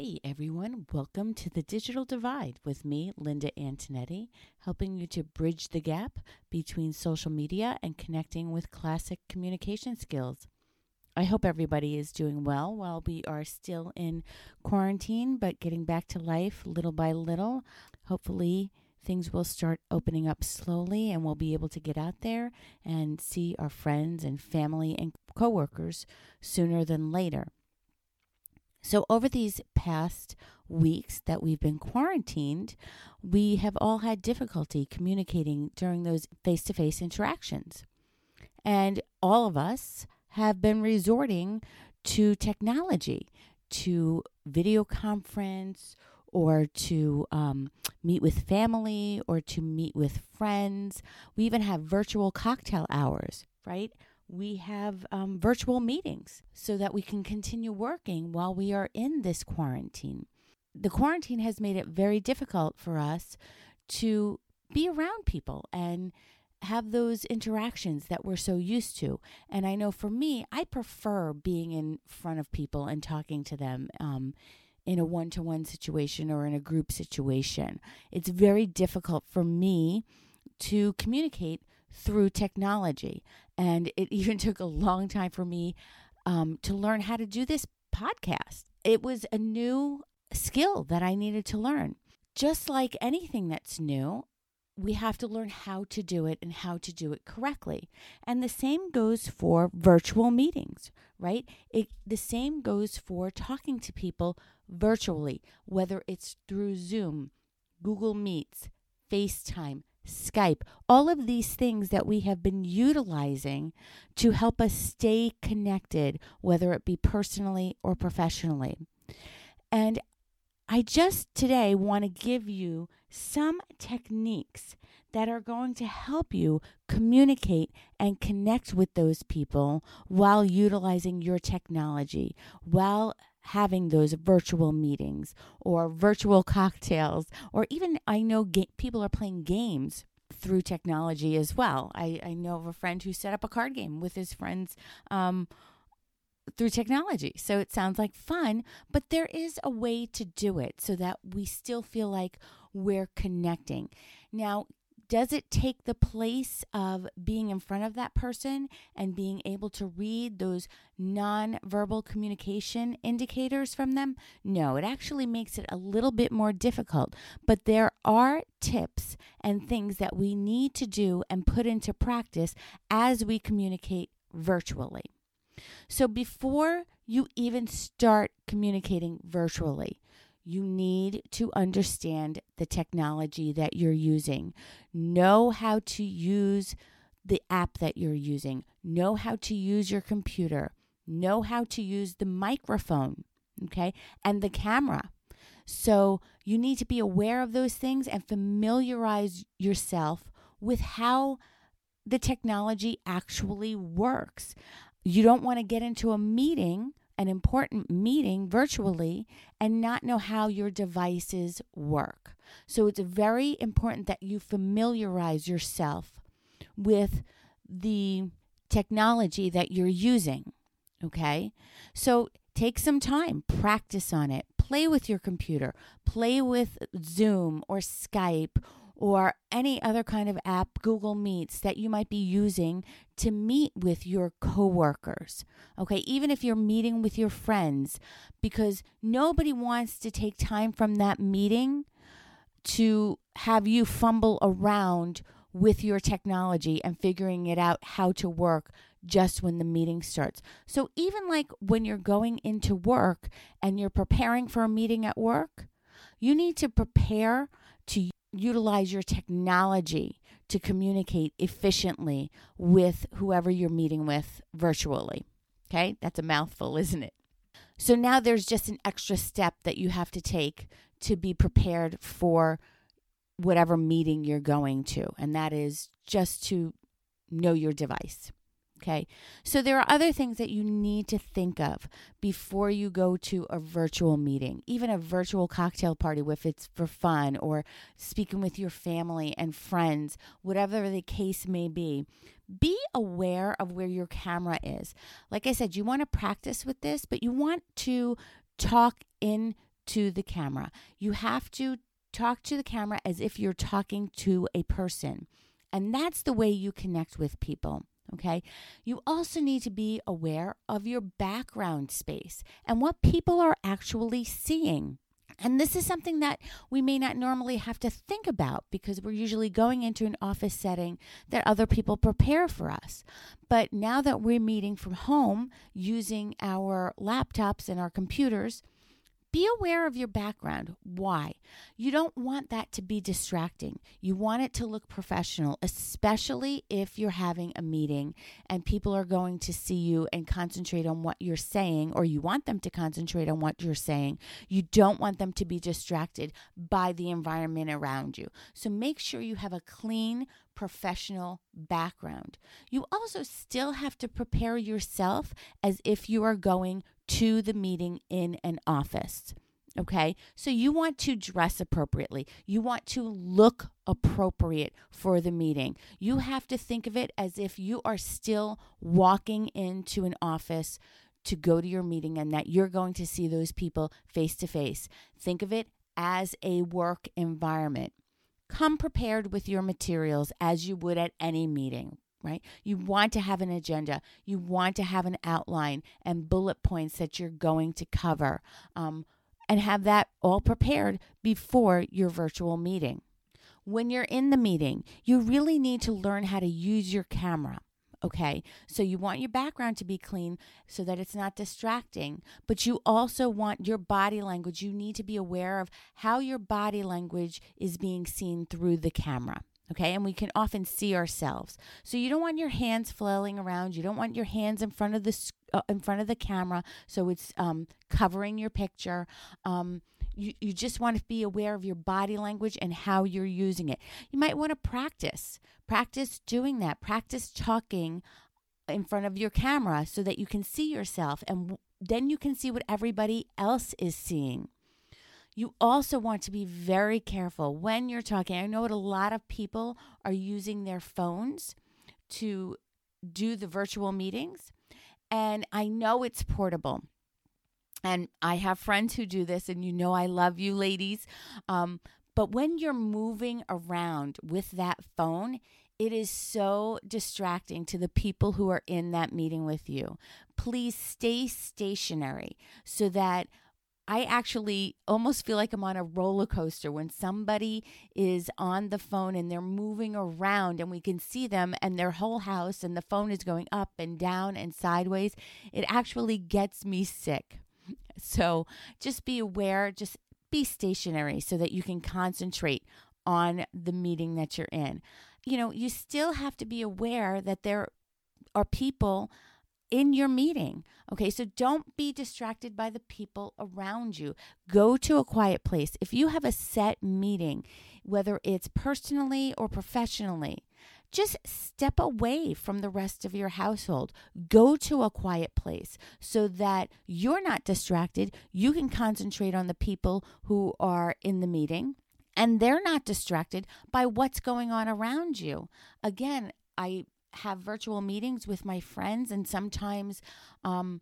Hey everyone, welcome to the Digital Divide with me, Linda Antonetti, helping you to bridge the gap between social media and connecting with classic communication skills. I hope everybody is doing well while we are still in quarantine, but getting back to life little by little. Hopefully, things will start opening up slowly and we'll be able to get out there and see our friends and family and coworkers sooner than later. So, over these past weeks that we've been quarantined, we have all had difficulty communicating during those face to face interactions. And all of us have been resorting to technology, to video conference, or to um, meet with family, or to meet with friends. We even have virtual cocktail hours, right? We have um, virtual meetings so that we can continue working while we are in this quarantine. The quarantine has made it very difficult for us to be around people and have those interactions that we're so used to. And I know for me, I prefer being in front of people and talking to them. Um, in a one to one situation or in a group situation. It's very difficult for me to communicate through technology. And it even took a long time for me um, to learn how to do this podcast. It was a new skill that I needed to learn. Just like anything that's new, we have to learn how to do it and how to do it correctly. And the same goes for virtual meetings, right? It the same goes for talking to people virtually, whether it's through Zoom, Google Meets, FaceTime, Skype, all of these things that we have been utilizing to help us stay connected, whether it be personally or professionally. And I just today want to give you some techniques that are going to help you communicate and connect with those people while utilizing your technology, while having those virtual meetings or virtual cocktails, or even I know ga- people are playing games through technology as well. I, I know of a friend who set up a card game with his friends um, through technology. So it sounds like fun, but there is a way to do it so that we still feel like we're connecting. Now, does it take the place of being in front of that person and being able to read those nonverbal communication indicators from them? No, it actually makes it a little bit more difficult. But there are tips and things that we need to do and put into practice as we communicate virtually. So before you even start communicating virtually, you need to understand the technology that you're using. Know how to use the app that you're using. Know how to use your computer. Know how to use the microphone, okay, and the camera. So you need to be aware of those things and familiarize yourself with how the technology actually works. You don't want to get into a meeting an important meeting virtually and not know how your devices work. So it's very important that you familiarize yourself with the technology that you're using. Okay? So take some time, practice on it, play with your computer, play with Zoom or Skype or any other kind of app, Google Meets, that you might be using to meet with your coworkers. Okay, even if you're meeting with your friends, because nobody wants to take time from that meeting to have you fumble around with your technology and figuring it out how to work just when the meeting starts. So, even like when you're going into work and you're preparing for a meeting at work, you need to prepare to utilize your technology to communicate efficiently with whoever you're meeting with virtually. Okay, that's a mouthful, isn't it? So now there's just an extra step that you have to take to be prepared for whatever meeting you're going to, and that is just to know your device. Okay. So there are other things that you need to think of before you go to a virtual meeting, even a virtual cocktail party, if it's for fun or speaking with your family and friends, whatever the case may be. Be aware of where your camera is. Like I said, you want to practice with this, but you want to talk in to the camera. You have to talk to the camera as if you're talking to a person. And that's the way you connect with people. Okay. You also need to be aware of your background space and what people are actually seeing. And this is something that we may not normally have to think about because we're usually going into an office setting that other people prepare for us. But now that we're meeting from home using our laptops and our computers, be aware of your background. Why? You don't want that to be distracting. You want it to look professional, especially if you're having a meeting and people are going to see you and concentrate on what you're saying, or you want them to concentrate on what you're saying. You don't want them to be distracted by the environment around you. So make sure you have a clean, professional background. You also still have to prepare yourself as if you are going to the meeting in an office. Okay, so you want to dress appropriately. You want to look appropriate for the meeting. You have to think of it as if you are still walking into an office to go to your meeting and that you're going to see those people face to face. Think of it as a work environment. Come prepared with your materials as you would at any meeting right? You want to have an agenda, you want to have an outline and bullet points that you're going to cover, um, and have that all prepared before your virtual meeting. When you're in the meeting, you really need to learn how to use your camera. Okay, so you want your background to be clean so that it's not distracting, but you also want your body language. You need to be aware of how your body language is being seen through the camera okay? And we can often see ourselves. So you don't want your hands flailing around. You don't want your hands in front of the uh, in front of the camera so it's um, covering your picture. Um, you, you just want to be aware of your body language and how you're using it. You might want to practice practice doing that. Practice talking in front of your camera so that you can see yourself and w- then you can see what everybody else is seeing you also want to be very careful when you're talking. I know a lot of people are using their phones to do the virtual meetings, and I know it's portable. And I have friends who do this, and you know I love you, ladies. Um, but when you're moving around with that phone, it is so distracting to the people who are in that meeting with you. Please stay stationary so that I actually almost feel like I'm on a roller coaster when somebody is on the phone and they're moving around and we can see them and their whole house and the phone is going up and down and sideways. It actually gets me sick. So just be aware, just be stationary so that you can concentrate on the meeting that you're in. You know, you still have to be aware that there are people in your meeting. Okay, so don't be distracted by the people around you. Go to a quiet place. If you have a set meeting, whether it's personally or professionally, just step away from the rest of your household. Go to a quiet place so that you're not distracted. You can concentrate on the people who are in the meeting and they're not distracted by what's going on around you. Again, I have virtual meetings with my friends and sometimes um,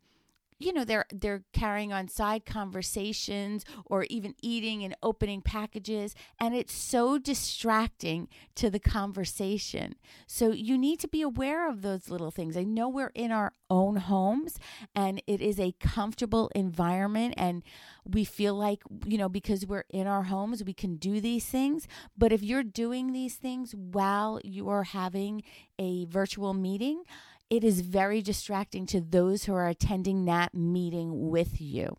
you know they're they're carrying on side conversations or even eating and opening packages and it's so distracting to the conversation. So you need to be aware of those little things. I know we're in our own homes and it is a comfortable environment and we feel like you know because we're in our homes we can do these things. But if you're doing these things while you are having a virtual meeting it is very distracting to those who are attending that meeting with you.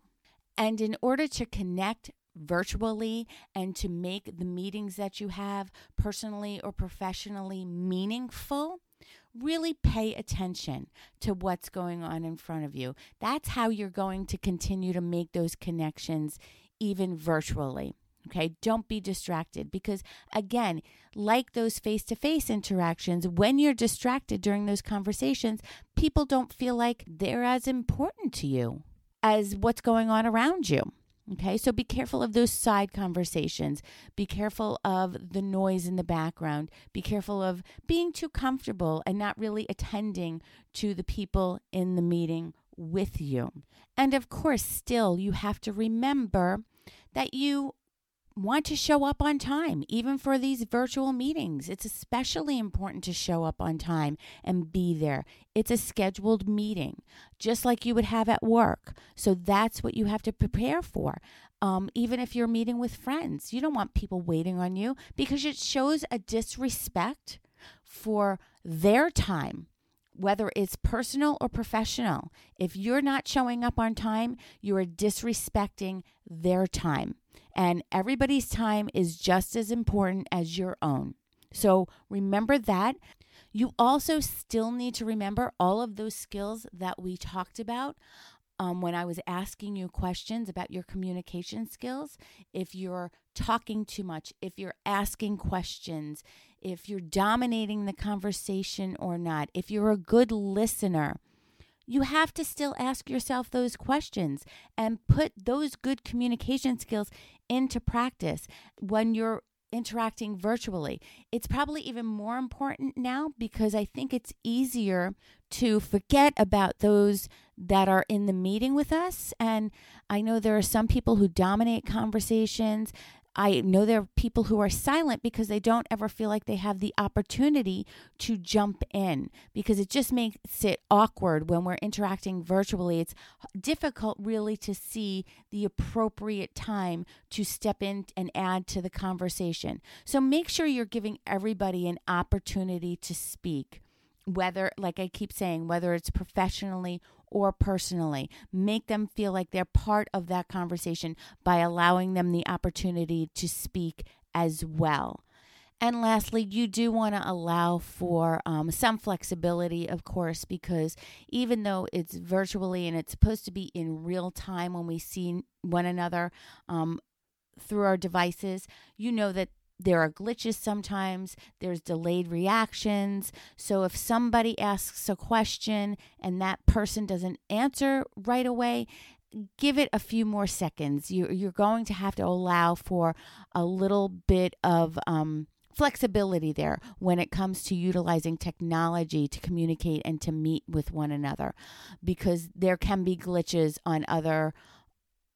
And in order to connect virtually and to make the meetings that you have personally or professionally meaningful, really pay attention to what's going on in front of you. That's how you're going to continue to make those connections even virtually. Okay, don't be distracted because, again, like those face to face interactions, when you're distracted during those conversations, people don't feel like they're as important to you as what's going on around you. Okay, so be careful of those side conversations. Be careful of the noise in the background. Be careful of being too comfortable and not really attending to the people in the meeting with you. And of course, still, you have to remember that you want to show up on time, even for these virtual meetings. It's especially important to show up on time and be there. It's a scheduled meeting, just like you would have at work. So that's what you have to prepare for. Um, even if you're meeting with friends, you don't want people waiting on you because it shows a disrespect for their time whether it's personal or professional. If you're not showing up on time, you are disrespecting their time. And everybody's time is just as important as your own. So remember that. You also still need to remember all of those skills that we talked about um, when I was asking you questions about your communication skills. If you're talking too much, if you're asking questions, if you're dominating the conversation or not, if you're a good listener, you have to still ask yourself those questions and put those good communication skills into practice when you're interacting virtually. It's probably even more important now because I think it's easier to forget about those that are in the meeting with us. And I know there are some people who dominate conversations. I know there are people who are silent because they don't ever feel like they have the opportunity to jump in because it just makes it awkward when we're interacting virtually. It's difficult, really, to see the appropriate time to step in and add to the conversation. So make sure you're giving everybody an opportunity to speak whether, like I keep saying, whether it's professionally or personally. Make them feel like they're part of that conversation by allowing them the opportunity to speak as well. And lastly, you do want to allow for um, some flexibility, of course, because even though it's virtually and it's supposed to be in real time when we see one another um, through our devices, you know that there are glitches sometimes, there's delayed reactions. So if somebody asks a question and that person doesn't answer right away, give it a few more seconds. You, you're going to have to allow for a little bit of um, flexibility there when it comes to utilizing technology to communicate and to meet with one another because there can be glitches on other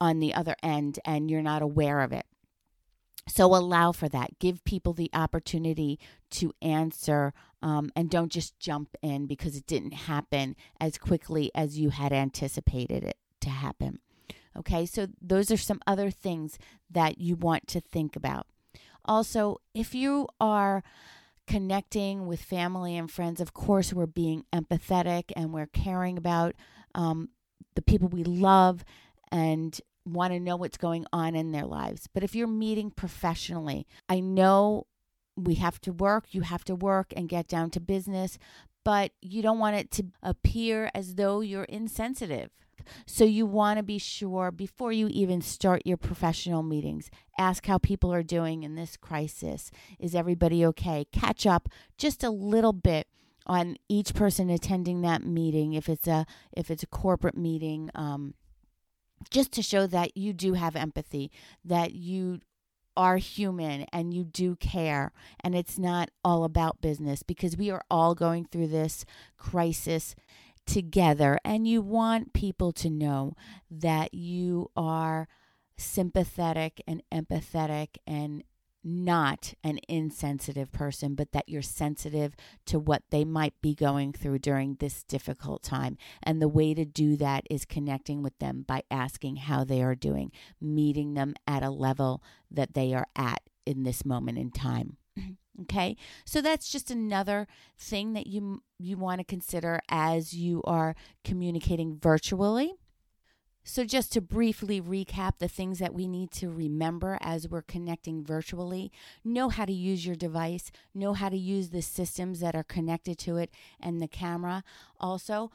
on the other end and you're not aware of it. So allow for that. Give people the opportunity to answer um, and don't just jump in because it didn't happen as quickly as you had anticipated it to happen. Okay, so those are some other things that you want to think about. Also, if you are connecting with family and friends, of course, we're being empathetic and we're caring about um, the people we love and want to know what's going on in their lives. But if you're meeting professionally, I know we have to work, you have to work and get down to business, but you don't want it to appear as though you're insensitive. So you want to be sure before you even start your professional meetings, ask how people are doing in this crisis. Is everybody okay? Catch up just a little bit on each person attending that meeting if it's a if it's a corporate meeting um, just to show that you do have empathy, that you are human and you do care and it's not all about business because we are all going through this crisis together and you want people to know that you are sympathetic and empathetic and not an insensitive person, but that you're sensitive to what they might be going through during this difficult time. And the way to do that is connecting with them by asking how they are doing, meeting them at a level that they are at in this moment in time. okay so that's just another thing that you you want to consider as you are communicating virtually so, just to briefly recap the things that we need to remember as we're connecting virtually know how to use your device, know how to use the systems that are connected to it and the camera. Also,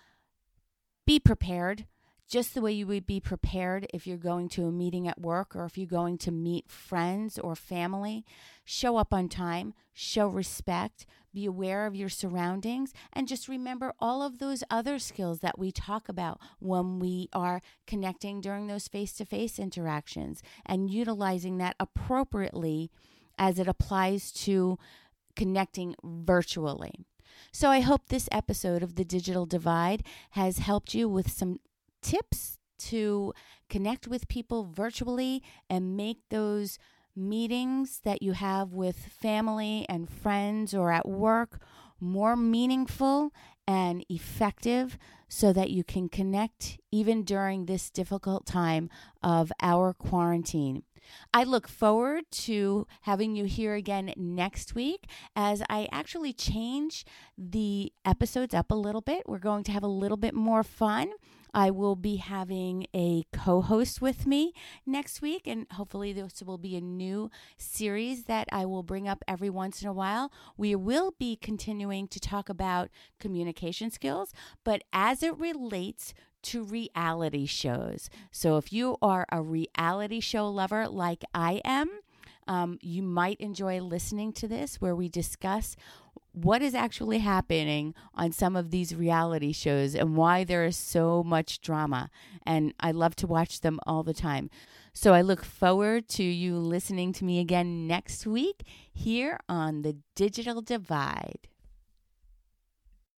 be prepared just the way you would be prepared if you're going to a meeting at work or if you're going to meet friends or family. Show up on time, show respect, be aware of your surroundings, and just remember all of those other skills that we talk about when we are connecting during those face to face interactions and utilizing that appropriately as it applies to connecting virtually. So I hope this episode of The Digital Divide has helped you with some tips to connect with people virtually and make those meetings that you have with family and friends or at work more meaningful and effective so that you can connect even during this difficult time of our quarantine. I look forward to having you here again next week as I actually change the episodes up a little bit. We're going to have a little bit more fun. I will be having a co host with me next week, and hopefully, this will be a new series that I will bring up every once in a while. We will be continuing to talk about communication skills, but as it relates to reality shows. So, if you are a reality show lover like I am, um, you might enjoy listening to this where we discuss what is actually happening on some of these reality shows and why there is so much drama. And I love to watch them all the time. So I look forward to you listening to me again next week here on The Digital Divide.